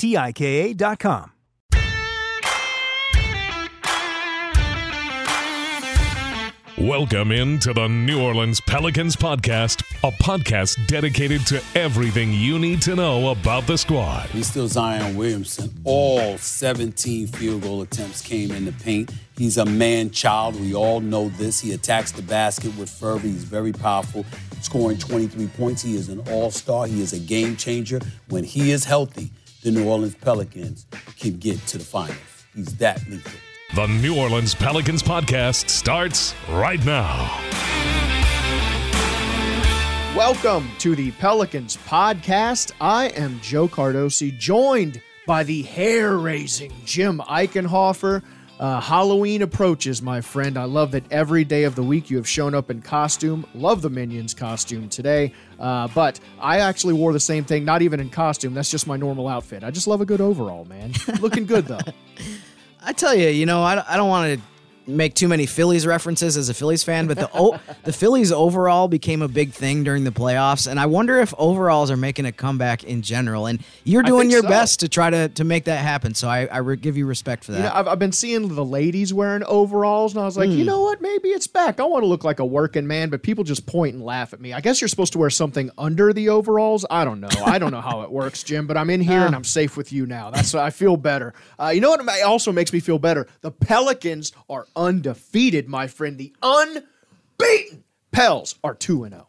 T-I-K-A dot com. Welcome into the New Orleans Pelicans podcast, a podcast dedicated to everything you need to know about the squad. He's still Zion Williamson. All 17 field goal attempts came in the paint. He's a man child. We all know this. He attacks the basket with fervor. He's very powerful, scoring 23 points. He is an all star. He is a game changer. When he is healthy, the New Orleans Pelicans can get to the finals. He's that lethal. The New Orleans Pelicans podcast starts right now. Welcome to the Pelicans podcast. I am Joe Cardosi, joined by the hair raising Jim Eichenhofer. Uh, Halloween approaches, my friend. I love that every day of the week you have shown up in costume. Love the Minions costume today. Uh, but I actually wore the same thing, not even in costume. That's just my normal outfit. I just love a good overall, man. Looking good, though. I tell you, you know, I, I don't want to make too many Phillies references as a Phillies fan, but the o- the Phillies overall became a big thing during the playoffs, and I wonder if overalls are making a comeback in general. And you're doing your so. best to try to to make that happen. So I, I re- give you respect for that. You know, I've, I've been seeing the ladies wearing overalls, and I was like, Hmm. you know what? Maybe it's back. I want to look like a working man, but people just point and laugh at me. I guess you're supposed to wear something under the overalls. I don't know. I don't know how it works, Jim, but I'm in here and I'm safe with you now. That's I feel better. Uh, you know what ma- also makes me feel better? The Pelicans are undefeated, my friend. The unbeaten Pels are two and oh. zero.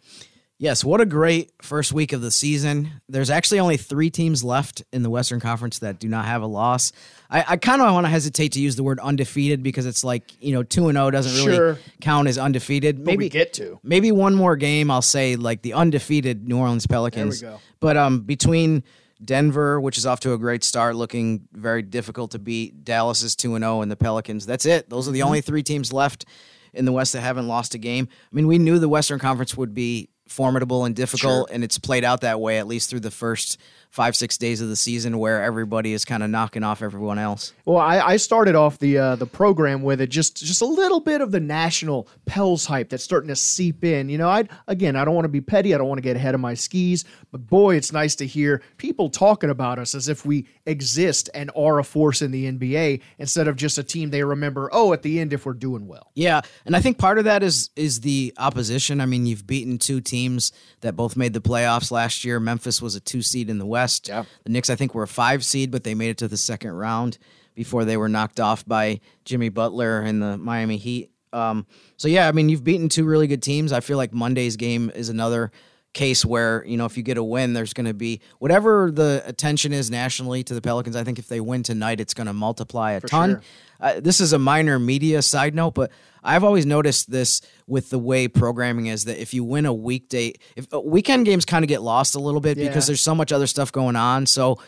Yes, what a great first week of the season. There's actually only three teams left in the Western Conference that do not have a loss. I, I kind of want to hesitate to use the word undefeated because it's like, you know, 2 and 0 doesn't really Sure. count as undefeated. Maybe we get to. maybe one more game I'll say like the undefeated New Orleans Pelicans. go. But um between Denver, which is off to a great start, looking very difficult to beat. Dallas is 2 and 0 and the Pelicans. That's it. Those are the mm-hmm. only 3 teams left in the West that haven't lost a game. I mean, we knew the Western Conference would be formidable and difficult and it's played out that way at least through the first 5 6 days of the season where everybody is kind of knocking off everyone else. Well, I, I started off the uh, the program with it just just a little bit of the national Pels hype that's starting to seep in. You know, I again, I don't want to be petty, I don't want to get ahead of my skis, but boy, it's nice to hear people talking about us as if we exist and are a force in the NBA instead of just a team they remember. Oh, at the end, if we're doing well. Yeah, and I think part of that is is the opposition. I mean, you've beaten two teams that both made the playoffs last year. Memphis was a two seed in the West. Yeah. The Knicks, I think, were a five seed, but they made it to the second round before they were knocked off by Jimmy Butler and the Miami Heat. Um, so yeah, I mean, you've beaten two really good teams. I feel like Monday's game is another case where you know if you get a win, there's going to be whatever the attention is nationally to the Pelicans. I think if they win tonight, it's going to multiply a ton. sure. Uh, this is a minor media side note, but I've always noticed this with the way programming is that if you win a weekday, if uh, weekend games kind of get lost a little bit Yeah. because there's so much other stuff going on. So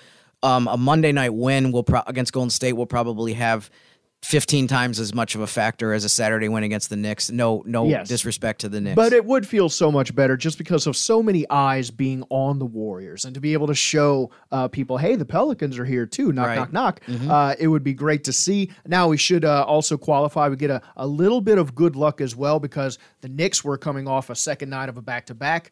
um, a Monday night win will pro- against Golden State will probably have 15 times as much of a factor as a Saturday win against the Knicks. No, no Yes. disrespect to the Knicks. But it would feel so much better just because of so many eyes being on the Warriors and to be able to show uh, people, hey, the Pelicans are here too. Knock, Right. knock, knock. Uh, it would be great to see. Now we should uh, also qualify. We get a, a little bit of good luck as well because the Knicks were coming off a second night of a back to back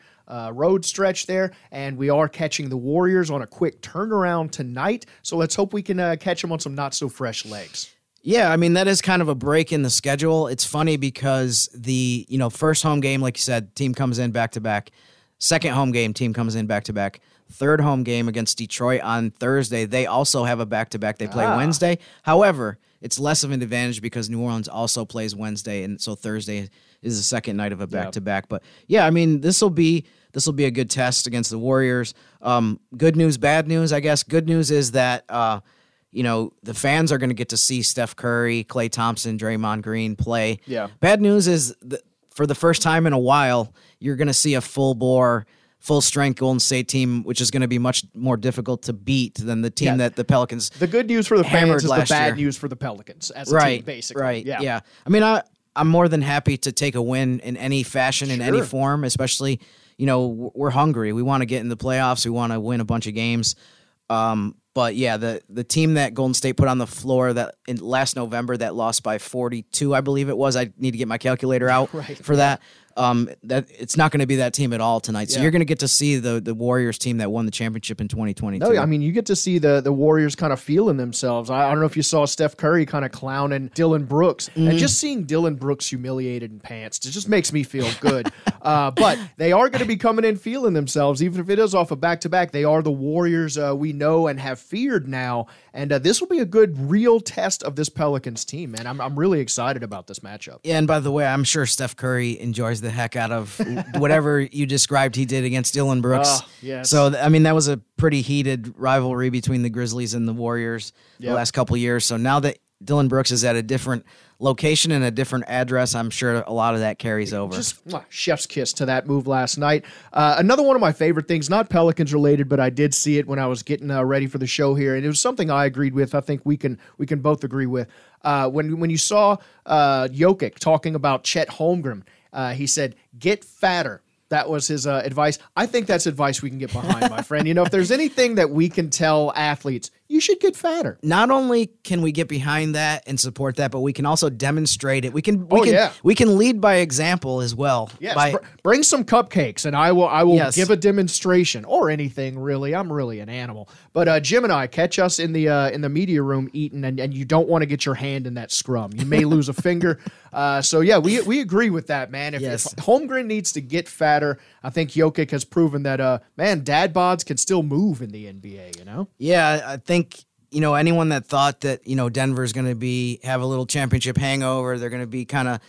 road stretch there, and we are catching the Warriors on a quick turnaround tonight. So let's hope we can uh, catch them on some not so fresh legs. Yeah, I mean that is kind of a break in the schedule. It's funny because the you know first home game, like you said, team comes in back to back. Second home game, team comes in back to back. Third home game against Detroit on Thursday. They also have a back to back. They play Wednesday. However, it's less of an advantage because New Orleans also plays Wednesday, and so Thursday is the second night of a back to back. But yeah, I mean this will be this will be a good test against the Warriors. Um, good news, bad news, I guess. Good news is that. Uh, you know, the fans are going to get to see Steph Curry, Klay Thompson, Draymond Green play. Yeah. Bad news is that for the first time in a while, you're going to see a full bore, full strength Golden State team, which is going to be much more difficult to beat than the team Yeah. that the Pelicans. The good news for the fans is the bad year. news for the Pelicans as a right, team, basically. right, Yeah. yeah. I mean, I I'm more than happy to take a win in any fashion, in any form, especially. You know, we're hungry. We want to get in the playoffs. We want to win a bunch of games. Um, but yeah, the the team that Golden State put on the floor that in last November that lost by 42, I believe it was. I need to get my calculator out for that. Um, that it's not going to be that team at all tonight. So Yeah. you're going to get to see the the Warriors team that won the championship in 2022. No, I mean you get to see the the Warriors kind of feeling themselves. I, I don't know if you saw Steph Curry kind of clowning Dillon Brooks, and just seeing Dillon Brooks humiliated in pants, it just makes me feel good. uh, but they are going to be coming in feeling themselves, even if it is off a back to back. They are the Warriors uh, we know and have feared now, and uh, this will be a good real test of this Pelicans team. Man, I'm I'm really excited about this matchup. Yeah, and by the way, I'm sure Steph Curry enjoys the heck out of whatever you described he did against Dillon Brooks. Oh, yes. So I mean, that was a pretty heated rivalry between the Grizzlies and the Warriors Yep. the last couple years. So now that Dillon Brooks is at a different location and a different address, I'm sure a lot of that carries over. Just chef's kiss to that move last night. Uh, another one of my favorite things, not Pelicans related, but I did see it when I was getting uh, ready for the show here, and it was something I agreed with. I think we can we can both agree with. Uh, when when you saw uh, Jokic talking about Chet Holmgren, uh, he said, "Get fatter." That was his uh, advice. I think that's advice we can get behind, my friend. You know, if there's anything that we can tell athletes, you should get fatter. not only can we get behind that and support that, but we can also demonstrate it. We can we Oh, can yeah. we can lead by example as well. Yes, by, br- bring some cupcakes, and I will. I will Yes. give a demonstration or anything. Really, I'm really an animal. But uh, Jim and I catch us in the uh, in the media room eating, and, and you don't want to get your hand in that scrum. You may lose a finger. Uh, so yeah, we we agree with that, man. If, Yes. if Holmgren needs to get fatter, I think Jokic has proven that. Uh, man, dad bods can still move in the NBA. You know. Yeah, I think you know anyone that thought that you know Denver's going to be have a little championship hangover. They're going to be kind of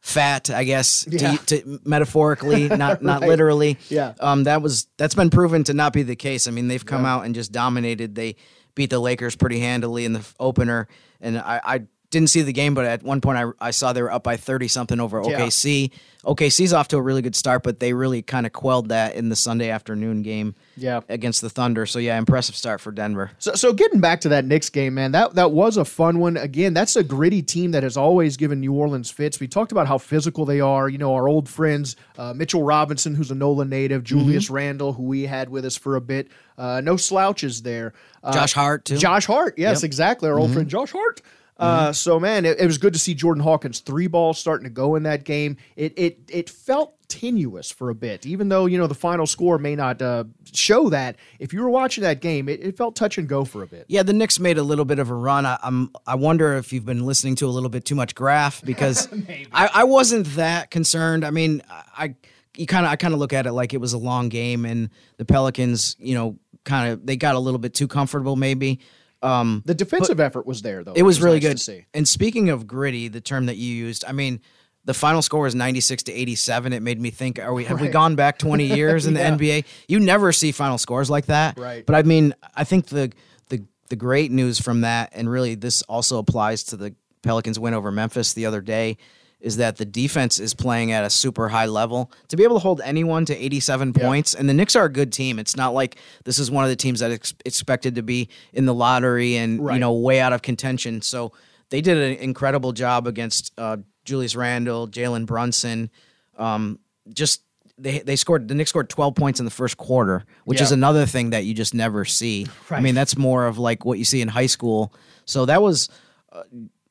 fat, I guess, Yeah. to, to metaphorically, not not literally. Yeah. Um, that was that's been proven to not be the case. I mean, they've come out and just dominated. They beat the Lakers pretty handily in the opener, and I. I didn't see the game, but at one point I, I saw they were up by 30 something over Yeah. OKC. OKC's off to a really good start, but they really kind of quelled that in the Sunday afternoon game Yeah. against the Thunder. So, yeah, impressive start for Denver. So, so getting back to that Knicks game, man, that that was a fun one. Again, that's a gritty team that has always given New Orleans fits. We talked about how physical they are. You know, our old friends uh, Mitchell Robinson, who's a NOLA native, Julius Randle, who we had with us for a bit. Uh, no slouches there. Uh, Josh Hart, too. Josh Hart, yes, exactly. Our old friend Josh Hart. Uh, so man, it, it was good to see Jordan Hawkins three balls starting to go in that game. It it it felt tenuous for a bit, even though you know the final score may not uh, show that. If you were watching that game, it, it felt touch and go for a bit. Yeah, the Knicks made a little bit of a run. I, I'm I wonder if you've been listening to a little bit too much Graph because I, I wasn't that concerned. I mean, I you kind of I kind of look at it like it was a long game and the Pelicans, you know, kind of they got a little bit too comfortable maybe. Um, The defensive effort was there, though. it was really nice good. And speaking of gritty, the term that you used, I mean, the final score was 96 to 87. It made me think, are we have we gone back 20 years in the Yeah. NBA? You never see final scores like that. Right. But I mean, I think the the the great news from that, and really this also applies to the Pelicans win over Memphis the other day, is that the defense is playing at a super high level to be able to hold anyone to 87 points. And the Knicks are a good team. It's not like this is one of the teams that ex- expected to be in the lottery and you know way out of contention. So they did an incredible job against uh, Julius Randle, Jalen Brunson. Um, just they they scored the Knicks scored 12 points in the first quarter, which is another thing that you just never see. I mean, that's more of like what you see in high school. So that was uh,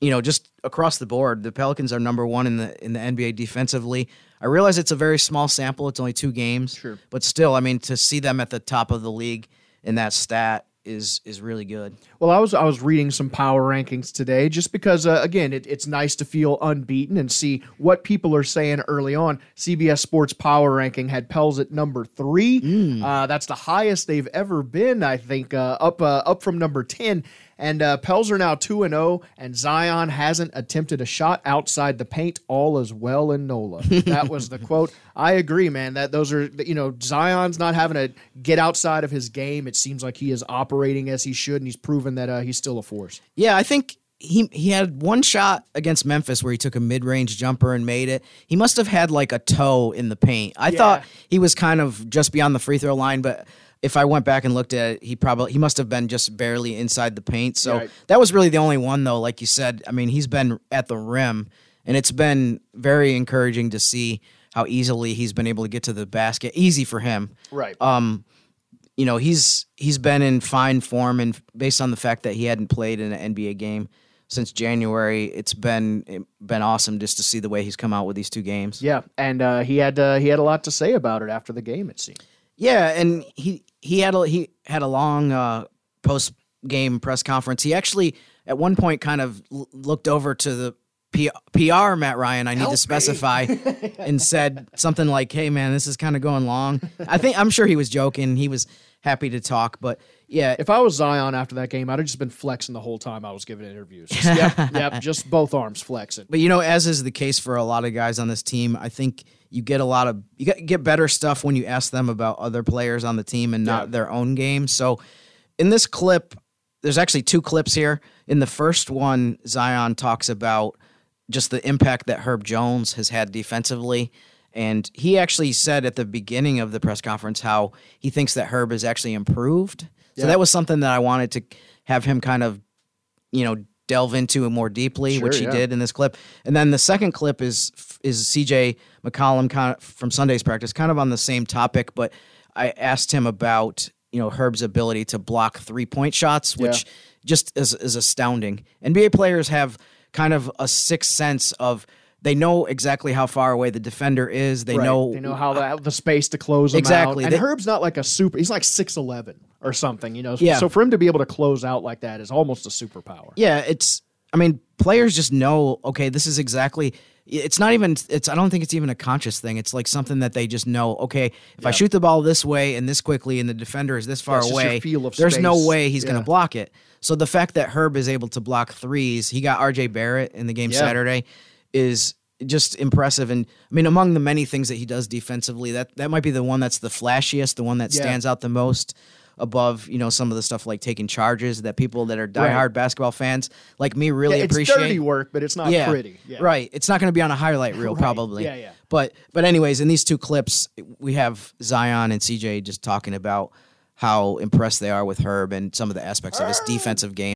you know, just across the board, the Pelicans are number 1 in the in the NBA defensively. I realize it's a very small sample, it's only 2 games. Sure. But still, I mean, to see them at the top of the league in that stat is is really good. Well, I was I was reading some power rankings today, just because uh, again, it, it's nice to feel unbeaten and see what people are saying early on. CBS Sports Power Ranking had Pels at number three. Uh, that's the highest they've ever been, I think, uh, up uh, up from number ten. And uh, Pels are now two and zero, and Zion hasn't attempted a shot outside the paint. All is well in NOLA. That was the quote. I agree, man. That those are you know Zion's not having to get outside of his game. It seems like he is operating as he should, and he's proven that uh, he's still a force. Yeah, I think he he had one shot against Memphis where he took a mid range jumper and made it. He must have had like a toe in the paint. I thought he was kind of just beyond the free throw line, but if I went back and looked at it, he probably he must have been just barely inside the paint. So Right. that was really the only one though. Like you said, I mean, he's been at the rim, and it's been very encouraging to see how easily he's been able to get to the basket. Easy for him Right. um, you know, he's he's been in fine form, and based on the fact that he hadn't played in an NBA game since January, it's been it been awesome just to see the way he's come out with these two games. yeah, and uh, he had uh, he had a lot to say about it after the game. It seemed. Yeah, and he he had a he had a long uh, post game press conference. He actually at one point kind of l- looked over to the P- PR Matt Ryan. I need to specify, and said something like, "Hey man, this is kind of going long." I think I'm sure he was joking. He was happy to talk, but yeah, If I was Zion after that game, I'd have just been flexing the whole time I was giving interviews. Just, yep, yep, just both arms flexing. But you know, as is the case for a lot of guys on this team, I think you get a lot of you get, get better stuff when you ask them about other players on the team and not Yeah. their own game. So in this clip, there's actually two clips here. In the first one, Zion talks about just the impact that Herb Jones has had defensively. And he actually said at the beginning of the press conference how he thinks that Herb has actually improved. So that was something that I wanted to have him kind of you know delve into it more deeply, which he yeah. did in this clip. And then the second clip is is CJ McCollum kind of from Sunday's practice, kind of on the same topic, but I asked him about you know Herb's ability to block three point shots, which just is, is astounding. NBA players have kind of a sixth sense of they know exactly how far away the defender is. They Right. know they know how the, the space to close Exactly. out. And They- Herb's not like a super. He's like six eleven or something. You know. Yeah. So for him to be able to close out like that is almost a superpower. Yeah, it's. I mean, players just know. Okay, this is exactly. It's not even. It's. I don't think it's even a conscious thing. It's like something that they just know. Okay, if I shoot the ball this way and this quickly, and the defender is this far it's away, feel of there's no way he's going to block it. So the fact that Herb is able to block threes, he got R.J. Barrett in the game Yeah. Saturday, is just impressive. And I mean, among the many things that he does defensively, that that might be the one that's the flashiest, the one that Yeah. stands out the most above you know some of the stuff like taking charges that people that are Right. diehard basketball fans like me really Yeah, it's appreciate. dirty work, but it's not yeah, pretty. Yeah. right. It's not going to be on a highlight reel Right. probably. Yeah, yeah. But but anyways, in these two clips, we have Zion and CJ just talking about how impressed they are with Herb and some of the aspects of his defensive game.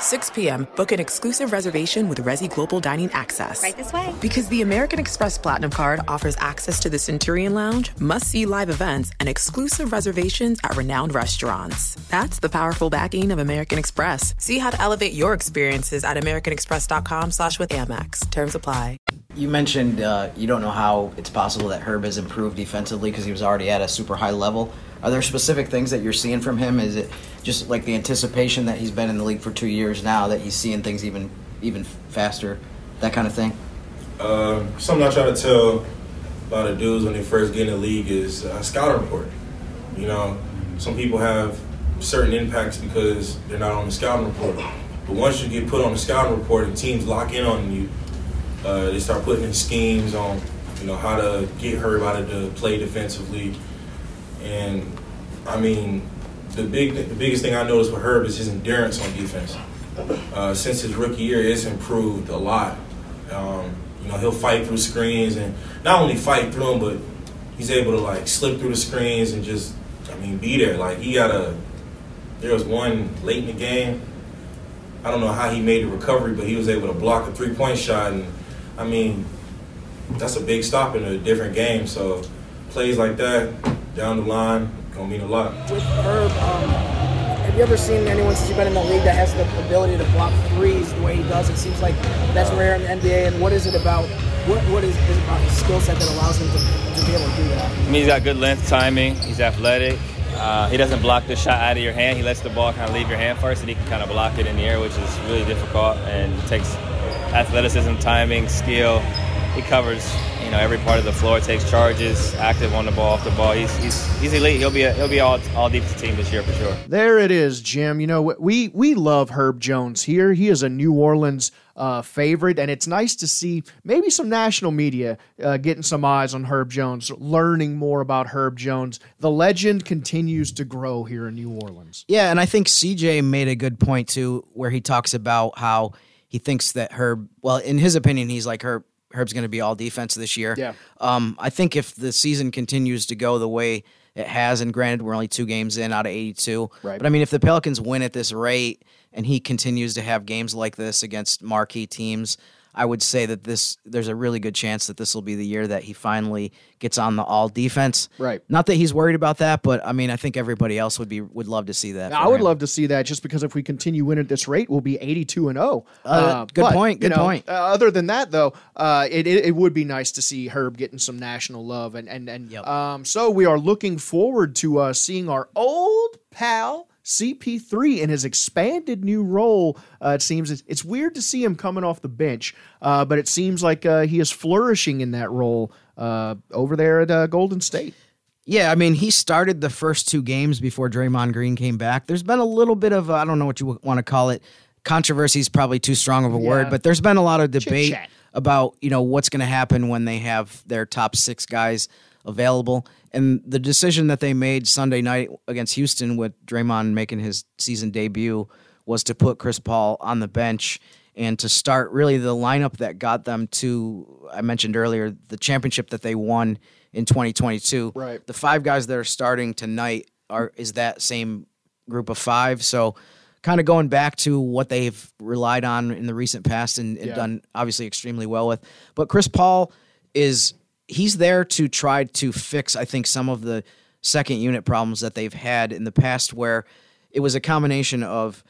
6 p.m., book an exclusive reservation with Resy Global Dining Access. Right this way. Because the American Express Platinum Card offers access to the Centurion Lounge, must see live events, and exclusive reservations at renowned restaurants. That's the powerful backing of American Express. See how to elevate your experiences at AmericanExpress.com slash with Amex. Terms apply. You mentioned uh, you don't know how it's possible that Herb has improved defensively because he was already at a super high level. Are there specific things that you're seeing from him? Is it just like the anticipation that he's been in the league for two years now that he's seeing things even even faster, that kind of thing? Uh, something I try to tell a lot of dudes when they first get in the league is uh, scouting report. You know, some people have certain impacts because they're not on the scouting report. But once you get put on the scouting report and teams lock in on you, uh, they start putting in schemes on, you know, how to get Herb out of play defensively. And I mean, the big, the biggest thing I noticed with Herb is his endurance on defense. Uh, since his rookie year, it's improved a lot. Um, you know, he'll fight through screens and not only fight through them, but he's able to like slip through the screens and just, I mean, be there. Like he got a, there was one late in the game. I don't know how he made the recovery, but he was able to block a three point shot. And I mean, that's a big stop in a different game. So plays like that down the line gonna mean a lot. With Herb, um, have you ever seen anyone since you've been in the league that has the ability to block threes the way he does? It seems like that's rare in the NBA. And what is it about? What what is, is about his skill set that allows him to, to be able to do that? I mean, he's got good length, timing. He's athletic. Uh, he doesn't block the shot out of your hand. He lets the ball kind of leave your hand first, and he can kind of block it in the air, which is really difficult and takes athleticism, timing, skill. He covers you know every part of the floor, takes charges, active on the ball, off the ball. He's he's, he's elite. He'll be a, he'll be all all defensive team this year for sure. There it is, Jim. You know we we love Herb Jones here. He is a New Orleans uh, favorite, and it's nice to see maybe some national media uh, getting some eyes on Herb Jones, learning more about Herb Jones. The legend continues to grow here in New Orleans. Yeah, and I think CJ made a good point too, where he talks about how he thinks that Herb. Well, in his opinion, he's like Herb. Herb's going to be all defense this year. Yeah. Um, I think if the season continues to go the way it has, and granted we're only two games in out of 82, Right. but I mean if the Pelicans win at this rate and he continues to have games like this against marquee teams, I would say that this there's a really good chance that this will be the year that he finally gets on the all defense. Right. Not that he's worried about that, but I mean I think everybody else would be would love to see that. I would him. love to see that just because if we continue winning at this rate, we'll be 82 and 0. Uh, good point, you good know, point. Uh, other than that, though, uh, it, it, it would be nice to see Herb getting some national love. And, and, and Yep. um, so we are looking forward to uh, seeing our old pal. CP3 in his expanded new role. Uh, it seems it's, it's weird to see him coming off the bench, uh, but it seems like uh, he is flourishing in that role uh, over there at uh, Golden State. Yeah, I mean, he started the first two games before Draymond Green came back. There's been a little bit of, I don't know what you want to call it. Controversy is probably too strong of a Yeah. word, but there's been a lot of debate Chit-chat. about, you know, what's going to happen when they have their top six guys available. And the decision that they made Sunday night against Houston with Draymond making his season debut was to put Chris Paul on the bench and to start really the lineup that got them to, I mentioned earlier, the championship that they won in 2022. Right. The five guys that are starting tonight are is that same group of five. So kind of going back to what they've relied on in the recent past and, and Yeah. done obviously extremely well with. But Chris Paul is he's there to try to fix, I think, some of the second unit problems that they've had in the past where it was a combination of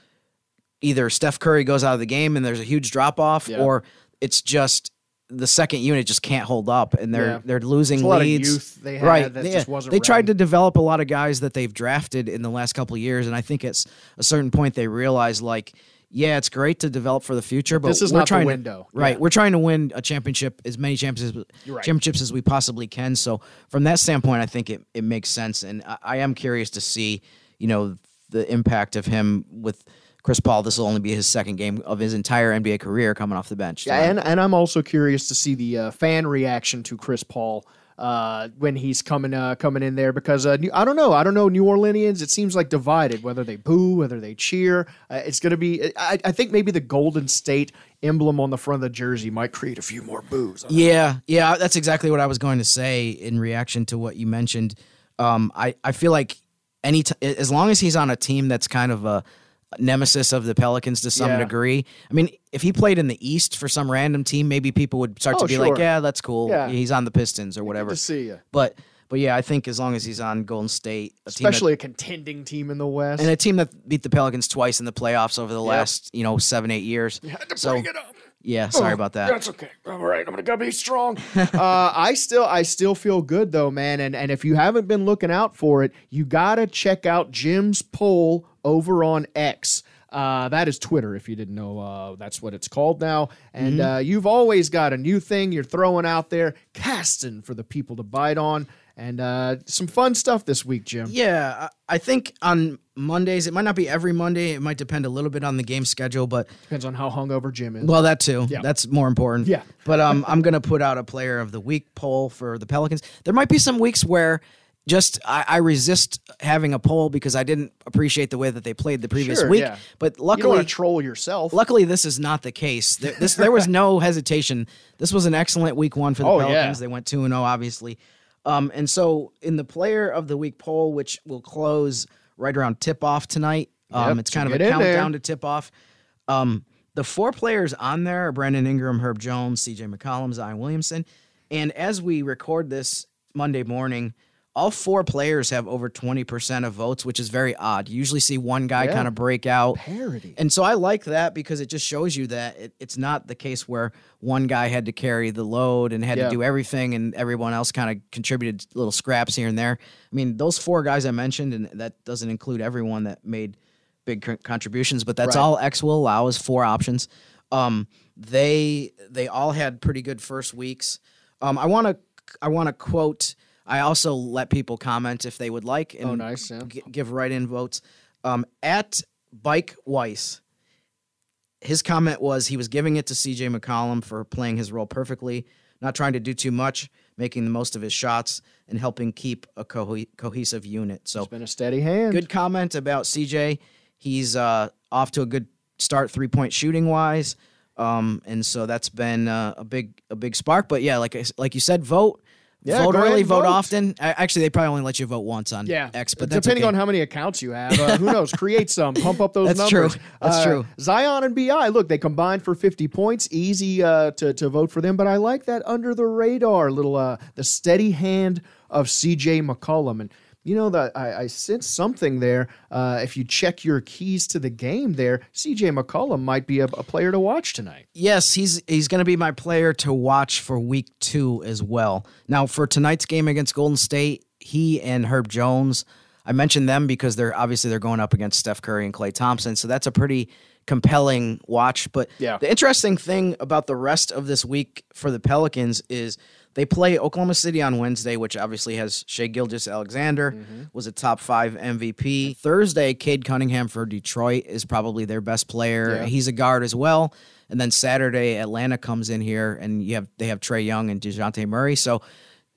either Steph Curry goes out of the game and there's a huge drop off, Yeah. or it's just the second unit just can't hold up and they're Yeah. they're losing a lot of leads. youth they had right? that yeah. just wasn't they tried to develop a lot of guys that they've drafted in the last couple of years, and I think at a certain point they realized like. Yeah, it's great to develop for the future, but This is we're not the trying window. To, right, Yeah. we're trying to win a championship, as many championships, right. championships as we possibly can. So, from that standpoint, I think it, it makes sense, and I, I am curious to see, you know, the impact of him with Chris Paul, this will only be his second game of his entire NBA career coming off the bench. Yeah, and, and I'm also curious to see the uh, fan reaction to Chris Paul uh, when he's coming uh, coming in there because uh, I don't know. I don't know New Orleanians. It seems like divided whether they boo whether they cheer. Uh, it's gonna be I, I think maybe the Golden State emblem on the front of the jersey might create a few more boos. Yeah, yeah, that's exactly what I was going to say in reaction to what you mentioned. Um, I I feel like any t- as long as he's on a team that's kind of a nemesis of the Pelicans to some Yeah. degree. I mean, if he played in the East for some random team, maybe people would start Oh, to be like, "Yeah, that's cool. Yeah. He's on the Pistons or whatever." to see you. But but yeah, I think as long as he's on Golden State, a team that- especially a contending team in the West. and a team that beat the Pelicans twice in the playoffs over the Yep. last you know seven eight years. so bring it up. yeah, sorry Oh, about that. That's okay. I'm All right, I'm gonna go be strong. uh, I still, I still feel good though, man. And and if you haven't been looking out for it, you gotta check out Jim's poll over on X. Uh, that is Twitter, if you didn't know. Uh, that's what it's called now. And Mm-hmm. uh, you've always got a new thing you're throwing out there, casting for the people to bite on, and uh, some fun stuff this week, Jim. Yeah, I think on Mondays it might not be every Monday. It might depend a little bit on the game schedule, but Depends on how hungover Jim is. well, that too. Yeah. That's more important. Yeah. but um, I'm gonna put out a player of the week poll for the Pelicans. There might be some weeks where just I, I resist having a poll because I didn't appreciate the way that they played the previous Sure, week. yeah. But you luckily, want to troll yourself. Luckily, this is not the case. There, this, there was no hesitation. This was an excellent week one for the Oh, yeah. Pelicans. They went 2 and 0, obviously. Um, and so, in the player of the week poll, which will close right around tip off tonight, um, Yep, it's kind of a get in there. countdown to tip off. Um, the four players on there are Brandon Ingram, Herb Jones, CJ McCollum, Zion Williamson. And as we record this Monday morning, all four players have over 20% of votes, which is very odd. You usually see one guy Yeah. kind of break out. Parody. And so I like that because it just shows you that it, it's not the case where one guy had to carry the load and had Yeah. to do everything and everyone else kind of contributed little scraps here and there. I mean, those four guys I mentioned, and that doesn't include everyone that made big con- contributions, but that's Right. all X will allow is four options. Um, they they all had pretty good first weeks. Um, I want to I want to quote. I also let people comment if they would like. And Oh, nice, yeah. gi- give write in votes. Um, at Bike Weiss, his comment was he was giving it to CJ McCollum for playing his role perfectly, not trying to do too much, making the most of his shots, and helping keep a co- cohesive unit. So It's been a steady hand. good comment about CJ. He's uh, off to a good start three point shooting wise, um, and so that's been uh, a big a big spark. But yeah, like like you said, vote. Yeah, vote early, vote, vote. often. Actually, they probably only let you vote once on Yeah, X, but that's depending okay. on how many accounts you have, uh, who knows? Create some, pump up those That's true. numbers. That's Uh, true. Zion and Bi, look, they combined for fifty points. Easy uh, to to vote for them, but I like that under the radar little uh, the steady hand of C.J. McCollum and. You know that I, I sense something there. Uh, if you check your keys to the game, there, C.J. McCollum might be a, a player to watch tonight. Yes, he's he's going to be my player to watch for week two as well. Now, for tonight's game against Golden State, he and Herb Jones, I mentioned them because they're obviously they're going up against Steph Curry and Klay Thompson, so that's a pretty compelling watch. But Yeah. the interesting thing about the rest of this week for the Pelicans is they play Oklahoma City on Wednesday, which obviously has Shai Gilgeous-Alexander, Mm-hmm. was a top five MVP. Thursday, Cade Cunningham for Detroit is probably their best player. Yeah. He's a guard as well. And then Saturday, Atlanta comes in here, and you have they have Trae Young and Dejounte Murray. So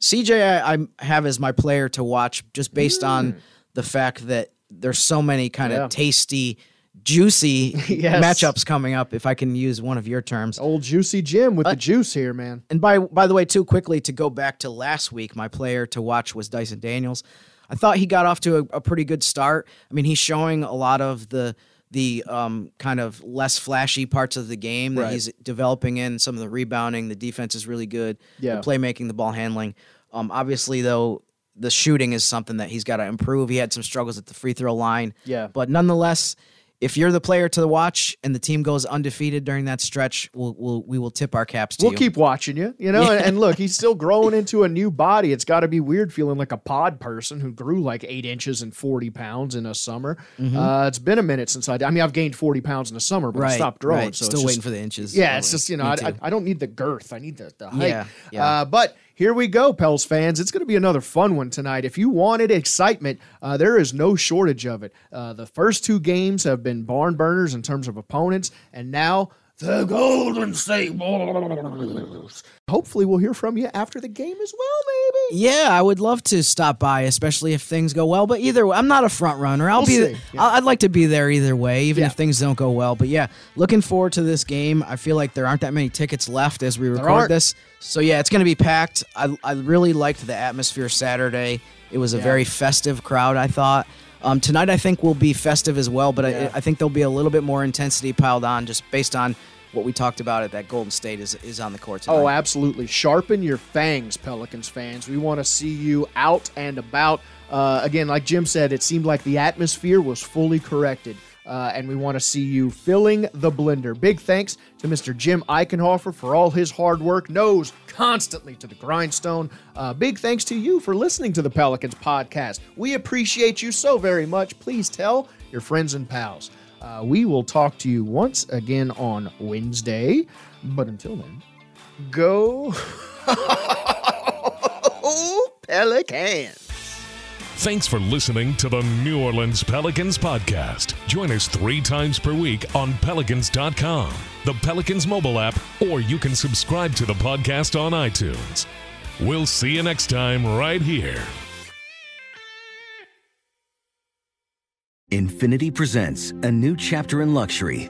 CJ, I, I have as my player to watch just based on the fact that there's so many kind of Mm. Yeah. tasty, juicy Yes. matchups coming up. If I can use one of your terms, Old Juicy Jim Uh, with the juice here, man. and by by the way, too quickly to go back to last week, my player to watch was Dyson Daniels. I thought he got off to a, a pretty good start. I mean, he's showing a lot of the the um, kind of less flashy parts of the game that Right. he's developing in. Some of the rebounding, the defense is really good. Yeah. the playmaking, the ball handling. Um, obviously, though, the shooting is something that he's got to improve. He had some struggles at the free throw line. Yeah. but nonetheless. If you're the player to the watch and the team goes undefeated during that stretch, we'll, we'll we will tip our caps to We'll you. keep watching you, you know. And, and look, he's still growing into a new body. It's got to be weird feeling like a pod person who grew like eight inches and forty pounds in a summer. Uh, it's been a minute since I. I mean, I've gained forty pounds in a summer, but I Mm-hmm. Stopped growing. right. So Still waiting just- for the inches. Yeah, it's just you know, I. I, I don't need the girth. I need the, the height. Yeah, yeah. Uh, but here we go, Pels fans. It's going to be another fun one tonight. If you wanted excitement, uh, there is no shortage of it. Uh, the first two games have been been barn burners in terms of opponents, and now the Golden State Warriors. Hopefully, we'll hear from you after the game as well, maybe. Yeah, I would love to stop by, especially if things go well. But either way, I'm not a front runner. I'll We'll be. see. Yeah. I- I'd like to be there either way, even Yeah. if things don't go well. But yeah, looking forward to this game. I feel like there aren't that many tickets left as we record this, so yeah, it's going to be packed. I I really liked the atmosphere Saturday. It was a Yeah. very festive crowd. I thought. Um, tonight I think will be festive as well, but Yeah. I, I think there'll be a little bit more intensity piled on just based on what we talked about at that Golden State is is on the court tonight. Oh, absolutely. Sharpen your fangs, Pelicans fans. We want to see you out and about. Uh, again, like Jim said, it seemed like the atmosphere was fully corrected. Uh, and we want to see you filling the blender. Big thanks to Mr. Jim Eichenhofer for all his hard work, nose constantly to the grindstone. Uh, big thanks to you for listening to the Pelicans podcast. We appreciate you so very much. Please tell your friends and pals. Uh, we will talk to you once again on Wednesday. But until then, go Pelicans. Thanks for listening to the New Orleans Pelicans podcast. Join us three times per week on pelicans.com, the Pelicans mobile app, or you can subscribe to the podcast on iTunes. We'll see you next time right here. Infiniti presents a new chapter in luxury,